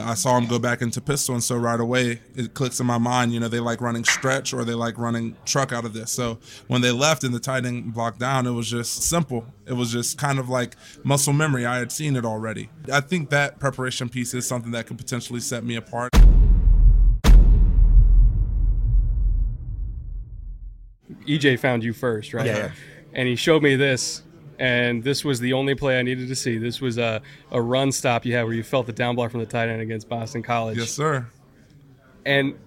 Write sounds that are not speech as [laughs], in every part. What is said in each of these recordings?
I saw him go back into pistol, and so right away it clicks in my mind. You know, they like running stretch or they like running truck out of this. So when they left and the tight end blocked down, it was just simple. It was just kind of like muscle memory. I had seen it already. I think that preparation piece is something that could potentially set me apart. EJ found you first, right? Yeah. And he showed me this, and this was the only play I needed to see. This was a, a run stop you had where you felt the down block from the tight end against Boston College. Yes, sir. And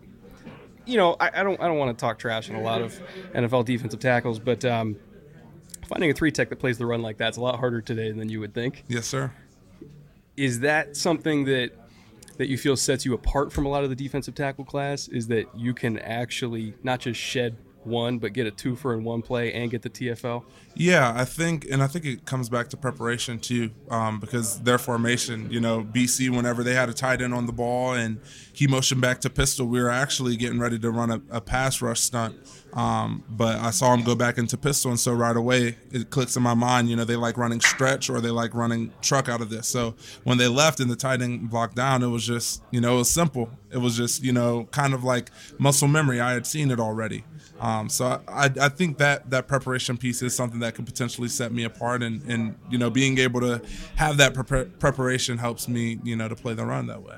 you know, I, I don't I don't want to talk trash on a lot of NFL defensive tackles, but um, finding a three tech that plays the run like that's a lot harder today than you would think. Yes, sir. Is that something that that you feel sets you apart from a lot of the defensive tackle class? Is that you can actually not just shed one, but get a two for in one play and get the TFL? Yeah, I think, and I think it comes back to preparation too, um, because their formation, you know, BC, whenever they had a tight end on the ball and he motioned back to pistol, we were actually getting ready to run a, a pass rush stunt. Um, but I saw him go back into pistol, and so right away it clicks in my mind. You know, they like running stretch or they like running truck out of this. So when they left and the tight end blocked down, it was just, you know, it was simple. It was just, you know, kind of like muscle memory. I had seen it already. Um, so I, I think that that preparation piece is something that could potentially set me apart, and, and you know being able to have that pre- preparation helps me you know to play the run that way.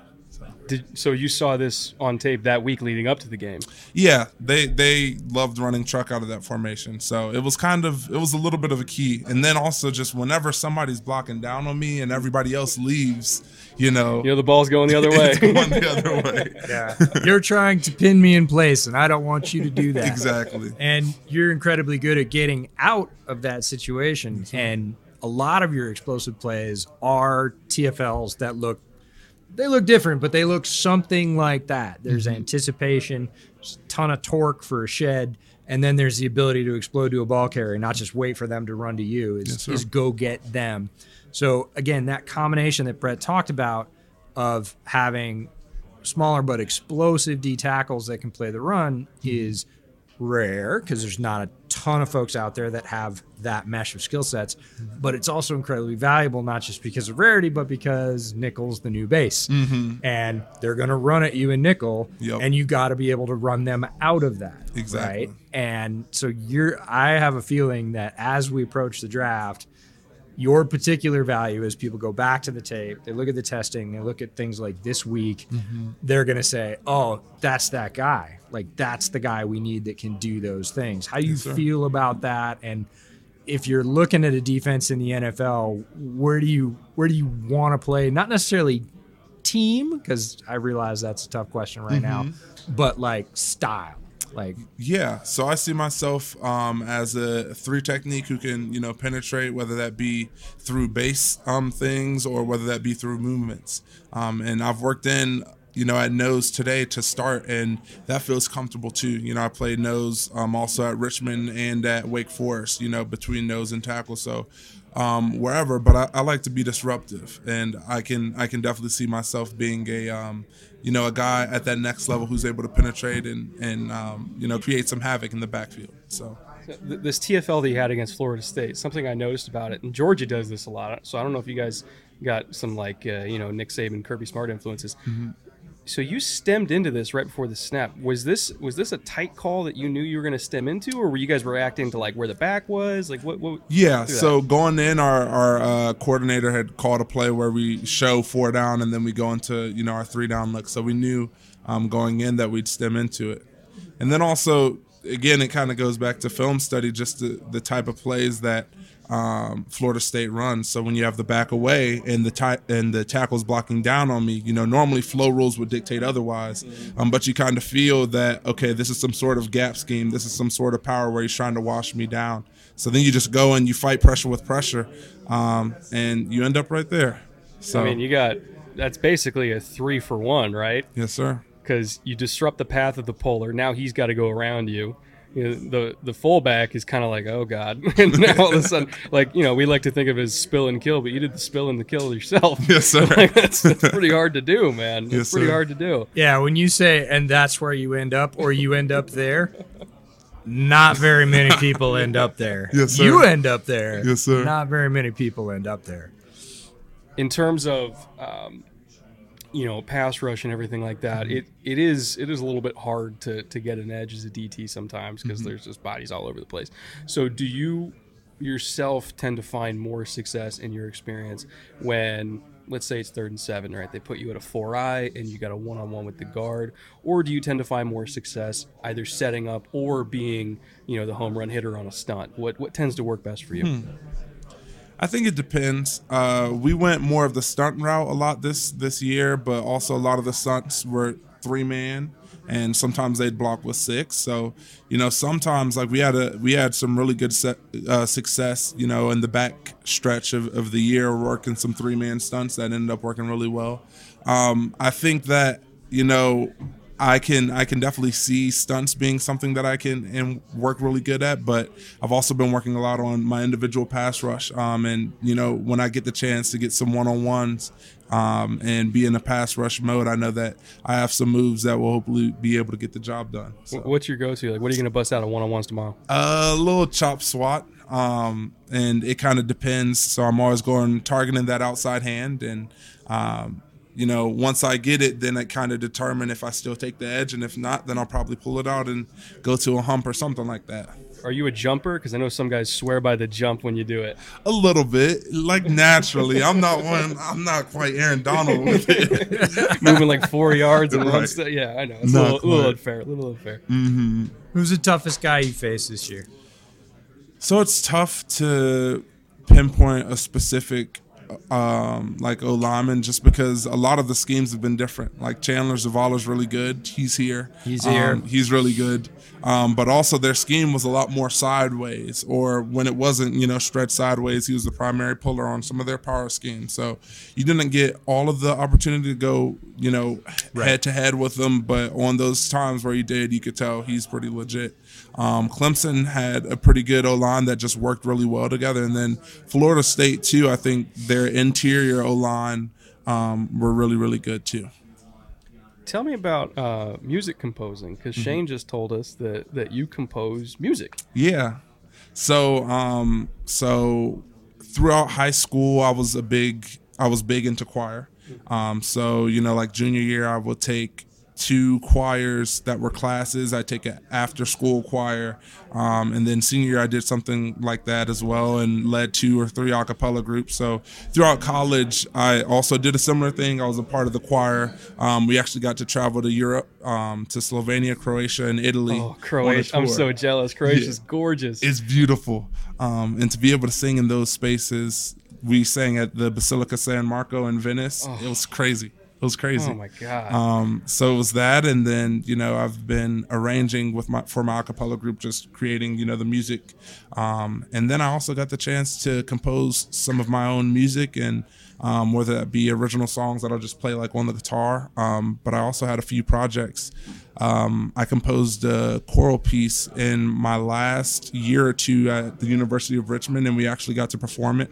So. Did, so you saw this on tape that week leading up to the game. Yeah, they they loved running truck out of that formation, so it was kind of it was a little bit of a key. And then also just whenever somebody's blocking down on me and everybody else leaves, you know, you know the ball's going the other way. [laughs] going the other way. Yeah, you're trying to pin me in place, and I don't want you to do that. exactly. And you're incredibly good at getting out of that situation. And a lot of your explosive plays are TFLs that look they look different, but they look something like that. There's mm-hmm. anticipation, there's a ton of torque for a shed, and then there's the ability to explode to a ball carrier, not just wait for them to run to you. Is, Yes, is go get them. So again, that combination that Brett talked about of having smaller but explosive D tackles that can play the run mm-hmm. is rare because there's not a ton of folks out there that have that mesh of skill sets. But it's also incredibly valuable, not just because of rarity, but because nickel's the new base. Mm-hmm. And they're going to run at you in nickel, Yep. and you got to be able to run them out of that. Exactly. Right? And so you're, I have a feeling that as we approach the draft, your particular value as people go back to the tape, they look at the testing, they look at things like this week, mm-hmm. they're going to say, oh, that's that guy. Like, that's the guy we need that can do those things. How do you feel about that? And if you're looking at a defense in the NFL, where do you where do you want to play? Not necessarily team, because I realize that's a tough question right now, mm-hmm. but like style. Like Yeah, so I see myself um, as a three technique who can, you know, penetrate, whether that be through base um, things or whether that be through movements. Um, and I've worked in, you know, at nose today to start, and that feels comfortable too. You know, I played nose um, also at Richmond and at Wake Forest, you know, between nose and tackle. So um, wherever, but I, I like to be disruptive, and I can I can definitely see myself being a um, you know a guy at that next level who's able to penetrate and and um, you know create some havoc in the backfield. So Th- This TFL that you had against Florida State, something I noticed about it, and Georgia does this a lot. So I don't know if you guys got some like uh, you know Nick Saban, Kirby Smart influences. So you stemmed into this right before the snap. Was this was this a tight call that you knew you were going to stem into, or were you guys reacting to like where the back was? Like what? what yeah, so going in, our our uh, coordinator had called a play where we show four down and then we go into you know our three down look. So we knew um, going in that we'd stem into it, and then also again it kind of goes back to film study, just the, the type of plays that um, Florida State runs. So when you have the back away and the ti- and the tackles blocking down on me, you know, normally flow rules would dictate otherwise. Um, but you kind of feel that okay, this is some sort of gap scheme. This is some sort of power where he's trying to wash me down. So then you just go and you fight pressure with pressure, um, and you end up right there. So I mean, you got that's basically a three for one, right? yes, sir. Because you disrupt the path of the puller. Now he's got to go around you. You know, the the fullback is kind of like, oh god, [laughs] and now all of a sudden, like you know, we like to think of it as spill and kill, but you did the spill and the kill yourself. [laughs] Yes, sir. [laughs] like, that's, that's pretty hard to do, man. It's Yes, pretty sir. hard to do. Yeah, when you say, and that's where you end up, or you end up there, not very many people end up there. Yes, sir. You end up there. Yes, sir. Not very many people end up there. in terms of um, you know pass rush and everything like that, Mm-hmm. it, it is it is a little bit hard to to get an edge as a DT sometimes because Mm-hmm. there's just bodies all over the place. So do you yourself tend to find more success in your experience when let's say it's third and seven, right? They put you at a four eye and you got a one on one with the guard, or do you tend to find more success either setting up or being you know the home run hitter on a stunt? What what tends to work best for you? Hmm. I think it depends. Uh, we went more of the stunt route a lot this this year, but also a lot of the stunts were three man, and sometimes they'd block with six. So you know, sometimes like we had a we had some really good uh, success, you know, in the back stretch of, of the year working some three man stunts that ended up working really well. Um, I think that you know I can I can definitely see stunts being something that I can and work really good at, but I've also been working a lot on my individual pass rush. Um, and you know when I get the chance to get some one on ones um, and be in a pass rush mode, I know that I have some moves that will hopefully be able to get the job done. So. What's your go to? Like, what are you going to bust out on one on ones tomorrow? A little chop swat, um, and it kind of depends. So I'm always going targeting that outside hand, and um, you know, once I get it, then it kind of determine if I still take the edge, and if not, then I'll probably pull it out and go to a hump or something like that. Are you a jumper? Because I know some guys swear by the jump when you do it. A little bit, like naturally. I'm not one. I'm not quite Aaron Donald with it. [laughs] Moving like four yards and one Right. step. Yeah, I know. It's a Not little, a little quite. unfair. A little unfair. Mm-hmm. Who's the toughest guy you faced this year? So it's tough to pinpoint a specific um, like O lineman just because a lot of the schemes have been different. Like Chandler Zavala's really good. He's here. He's here. Um, he's really good. Um, but also their scheme was a lot more sideways, or when it wasn't, you know, stretched sideways, he was the primary puller on some of their power schemes. So you didn't get all of the opportunity to go, you know, head to head with them. But on those times where he did, you could tell he's pretty legit. Um, Clemson had a pretty good O line that just worked really well together, and then Florida State too. I think their interior O line um, were really really good too. Tell me about uh, music composing, because Mm-hmm. Shane just told us that that you compose music. Yeah. So um so throughout high school I was a big I was big into choir. Um so you know like junior year I would take two choirs that were classes. I take an after school choir. Um, and then senior year I did something like that as well and led two or three a cappella groups. So throughout college I also did a similar thing. I was a part of the choir. Um, we actually got to travel to Europe, um, to Slovenia, Croatia, and Italy. Oh, Croatia! I'm so jealous. Croatia's gorgeous. it's beautiful. Um, and to be able to sing in those spaces, we sang at the Basilica San Marco in Venice. It was crazy. It was crazy. oh my god! Um, so it was that, and then you know I've been arranging with my for my acapella group, just creating you know the music, um, and then I also got the chance to compose some of my own music, and um, whether that be original songs that I'll just play like on the guitar, um, but I also had a few projects. Um, I composed a choral piece in my last year or two at the University of Richmond, and we actually got to perform it.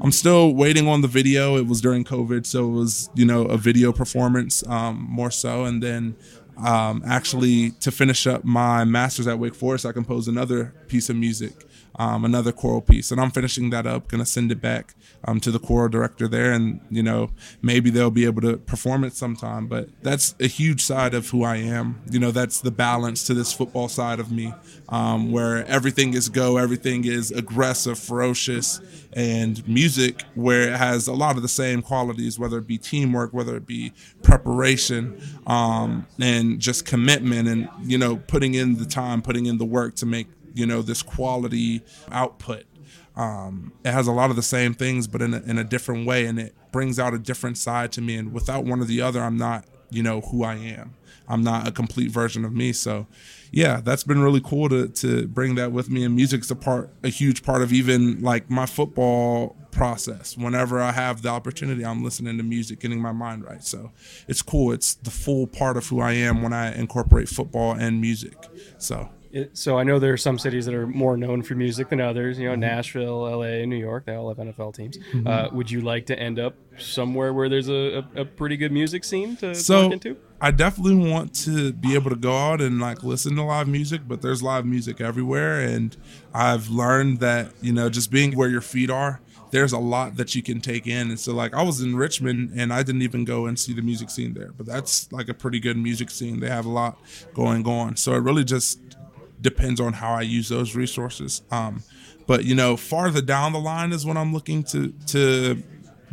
I'm still waiting on the video. It was during COVID, so it was you know a video performance um, more so. And then um, actually to finish up my master's at Wake Forest, I composed another piece of music, um, another choral piece, and I'm finishing that up. Gonna send it back um, to the choral director there, and you know maybe they'll be able to perform it sometime. But that's a huge side of who I am. You know that's the balance to this football side of me, um, where everything is go, everything is aggressive, ferocious, and music where it has a lot of the same qualities, whether it be teamwork, whether it be preparation, um, and just commitment, and you know putting in the time, putting in the work to make you know this quality output. um, it has a lot of the same things, but in a, in a different way, and it brings out a different side to me. And without one or the other, I'm not, you know, who I am. I'm not a complete version of me. So, yeah, that's been really cool to to bring that with me. And music's a part, a huge part of even like my football process. Whenever I have the opportunity, I'm listening to music, getting my mind right. So it's cool. It's the full part of who I am when I incorporate football and music. So It, so I know there are some cities that are more known for music than others. You know, Mm-hmm. Nashville, L.A., New York. They all have NFL teams. Uh, would you like to end up somewhere where there's a, a, a pretty good music scene to, so look into? I definitely want to be able to go out and like listen to live music, but there's live music everywhere, and I've learned that you know just being where your feet are, there's a lot that you can take in. And so like I was in Richmond and I didn't even go and see the music scene there, but that's like a pretty good music scene. They have a lot going on, so it really just depends on how I use those resources. Um, but you know, farther down the line is when I'm looking to to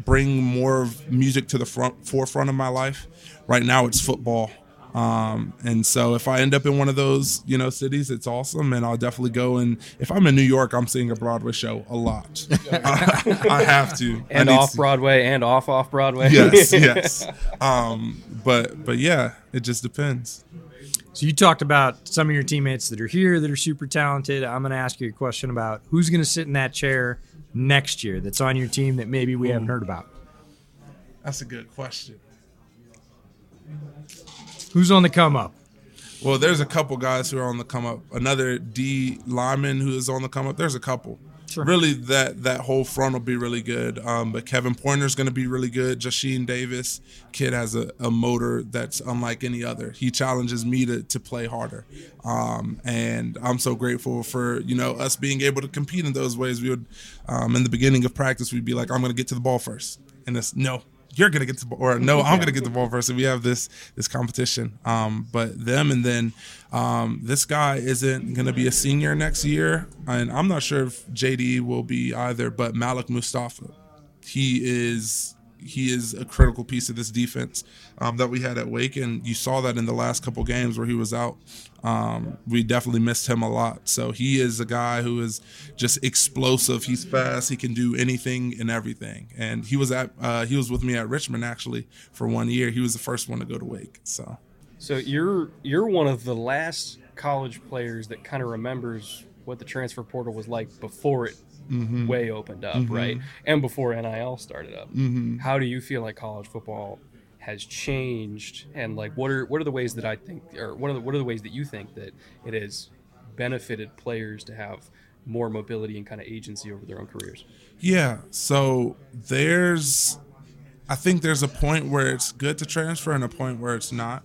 bring more of music to the front forefront of my life. Right now, it's football. Um, and so if I end up in one of those, you know, cities, it's awesome, and I'll definitely go. And if I'm in New York, I'm seeing a Broadway show a lot. [laughs] I have to. And off to- Broadway and off off Broadway. Yes, [laughs] yes. Um, but but yeah, it just depends. So you talked about some of your teammates that are here that are super talented. I'm going to ask you a question about who's going to sit in that chair next year that's on your team that maybe we haven't heard about. That's a good question. Who's on the come up? Well, there's a couple guys who are on the come up. Another D lineman who is on the come up. There's a couple. Really, that that whole front will be really good. Um, but Kevin Pointer's going to be really good. Jasheen Davis, kid has a, a motor that's unlike any other. He challenges me to, to play harder, um, and I'm so grateful for you know us being able to compete in those ways. We would, um, in the beginning of practice, we'd be like, "I'm going to get to the ball first. and it's no, you're gonna get the ball, or no, I'm gonna get the ball first. And we have this this competition. Um, but them, and then um, this guy isn't gonna be a senior next year, and I'm not sure if JD will be either. But Malik Mustafa, he is he is a critical piece of this defense um, that we had at Wake, and you saw that in the last couple games where he was out. Um, we definitely missed him a lot. So he is a guy who is just explosive. He's fast. He can do anything and everything. And he was at uh, he was with me at Richmond actually for one year. He was the first one to go to Wake. So So you're you're one of the last college players that kind of remembers what the transfer portal was like before it Mm-hmm. way opened up, right? And before NIL started up. Mm-hmm. How do you feel like college football has changed? And like, what are what are the ways that I think, or what are the, what are the ways that you think that it has benefited players to have more mobility and kind of agency over their own careers? Yeah. So there's, I think there's a point where it's good to transfer and a point where it's not.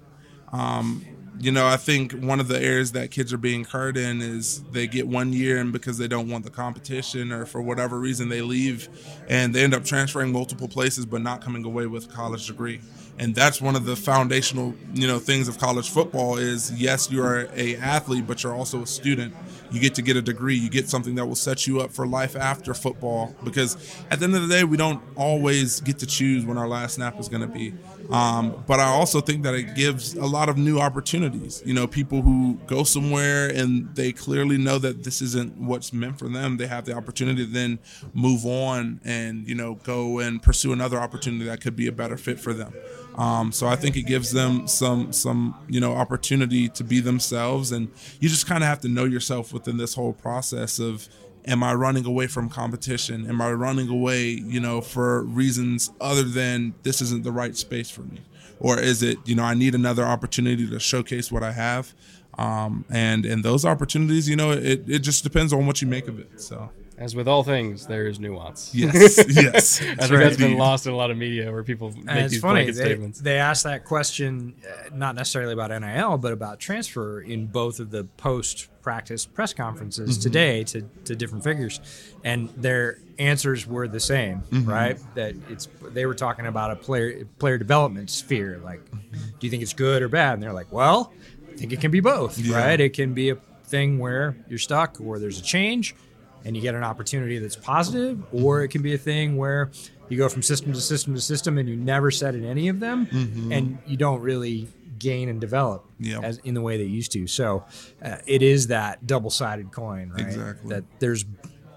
Um, you know, I think one of the areas that kids are being hurt in is they get one year and because they don't want the competition or for whatever reason they leave and they end up transferring multiple places but not coming away with a college degree. And that's one of the foundational, you know, things of college football is yes, you are a athlete, but you're also a student. You get to get a degree. You get something that will set you up for life after football. Because at the end of the day, we don't always get to choose when our last snap is going to be. Um, but I also think that it gives a lot of new opportunities. You know, people who go somewhere and they clearly know that this isn't what's meant for them. They have the opportunity to then move on and you know go and pursue another opportunity that could be a better fit for them. Um, so I think it gives them some some you know opportunity to be themselves, and you just kind of have to know yourself within this whole process of am I running away from competition? Am I running away you know for reasons other than this isn't the right space for me, or is it you know I need another opportunity to showcase what I have? Um, and and those opportunities, you know, it, it just depends on what you make of it. So As with all things, there is nuance. yes, [laughs] yes, I think that's been lost in a lot of media where people make And it's these funny. blanket They, statements. they asked that question, uh, not necessarily about NIL, but about transfer in both of the post practice press conferences Mm-hmm. today to, to different figures. And their answers were the same, Mm-hmm. right? That it's they were talking about a player player development sphere. Like, do you think it's good or bad? And they're like, well, I think it can be both, Yeah. right? It can be a thing where you're stuck or there's a change and you get an opportunity that's positive, or it can be a thing where you go from system to system to system and you never set in any of them and you don't really gain and develop Yeah. as in the way they used to. So uh, it is that double-sided coin, right? Exactly. That there's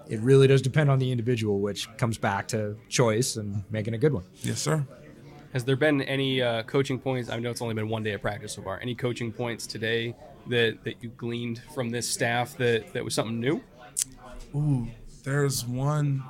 it really does depend on the individual, which comes back to choice and making a good one. Yes, sir. Has there been any uh, coaching points? I know it's only been one day of practice so far. Any coaching points today that, that you gleaned from this staff that, that was something new? Ooh, there's one.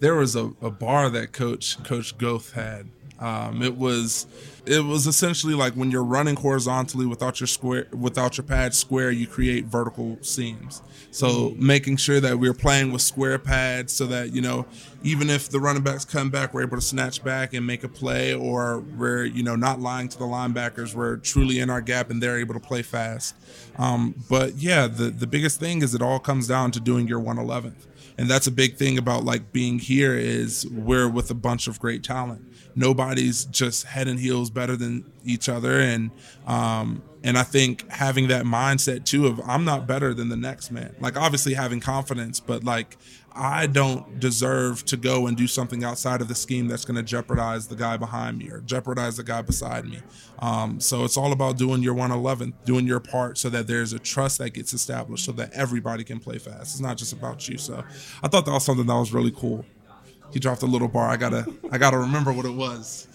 There was a, a bar that Coach Coach Goth had. Um, it was it was essentially like when you're running horizontally without your square without your pad square, you create vertical seams. So making sure that we're playing with square pads so that you know even if the running backs come back, we're able to snatch back and make a play, or we're you know not lying to the linebackers. We're truly in our gap and they're able to play fast. Um, but yeah, the the biggest thing is it all comes down to doing your 111th and that's a big thing about like being here is we're with a bunch of great talent nobody's just head and heels better than each other and um and i think having that mindset too of i'm not better than the next man like obviously having confidence but like I don't deserve to go and do something outside of the scheme that's going to jeopardize the guy behind me or jeopardize the guy beside me. Um, so it's all about doing your 111, doing your part so that there's a trust that gets established so that everybody can play fast. It's not just about you. So I thought that was something that was really cool. He dropped a little bar. I gotta, I gotta remember what it was.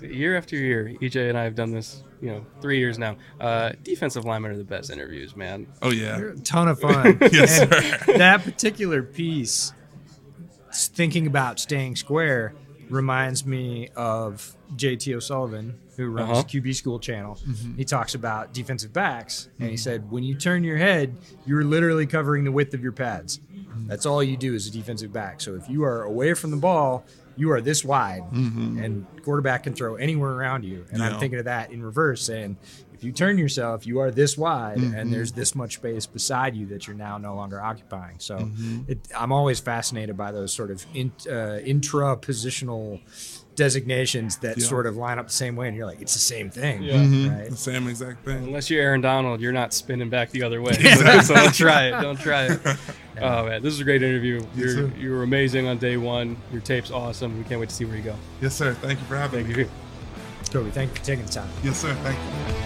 year after year, EJ and I have done this, you know, three years now. Uh, defensive linemen are the best interviews, man. Oh yeah, They're a ton of fun. [laughs] yes, And sir. that particular piece, thinking about staying square, reminds me of JT O'Sullivan, who runs Uh-huh. QB School Channel. Mm-hmm. He talks about defensive backs, and he mm-hmm. said, when you turn your head, you're literally covering the width of your pads. Mm-hmm. That's all you do as a defensive back. So if you are away from the ball, you are this wide, and quarterback can throw anywhere around you. And Yeah. I'm thinking of that in reverse, saying, if you turn yourself, you are this wide, and mm-hmm. there's this much space beside you that you're now no longer occupying. So mm-hmm. it, I'm always fascinated by those sort of in, uh, intra positional designations that Yeah. sort of line up the same way, and you're like, it's the same thing, Yeah. Mm-hmm. right? the same exact thing. Unless you're Aaron Donald, you're not spinning back the other way. So, [laughs] so don't try it. Don't try it. [laughs] Oh man, this is a great interview. You're sir. you were amazing on day one. Your tape's awesome. We can't wait to see where you go. Yes, sir. Thank you for having Thank me. you. Kobie, thank you for taking the time. Yes, sir. Thank you.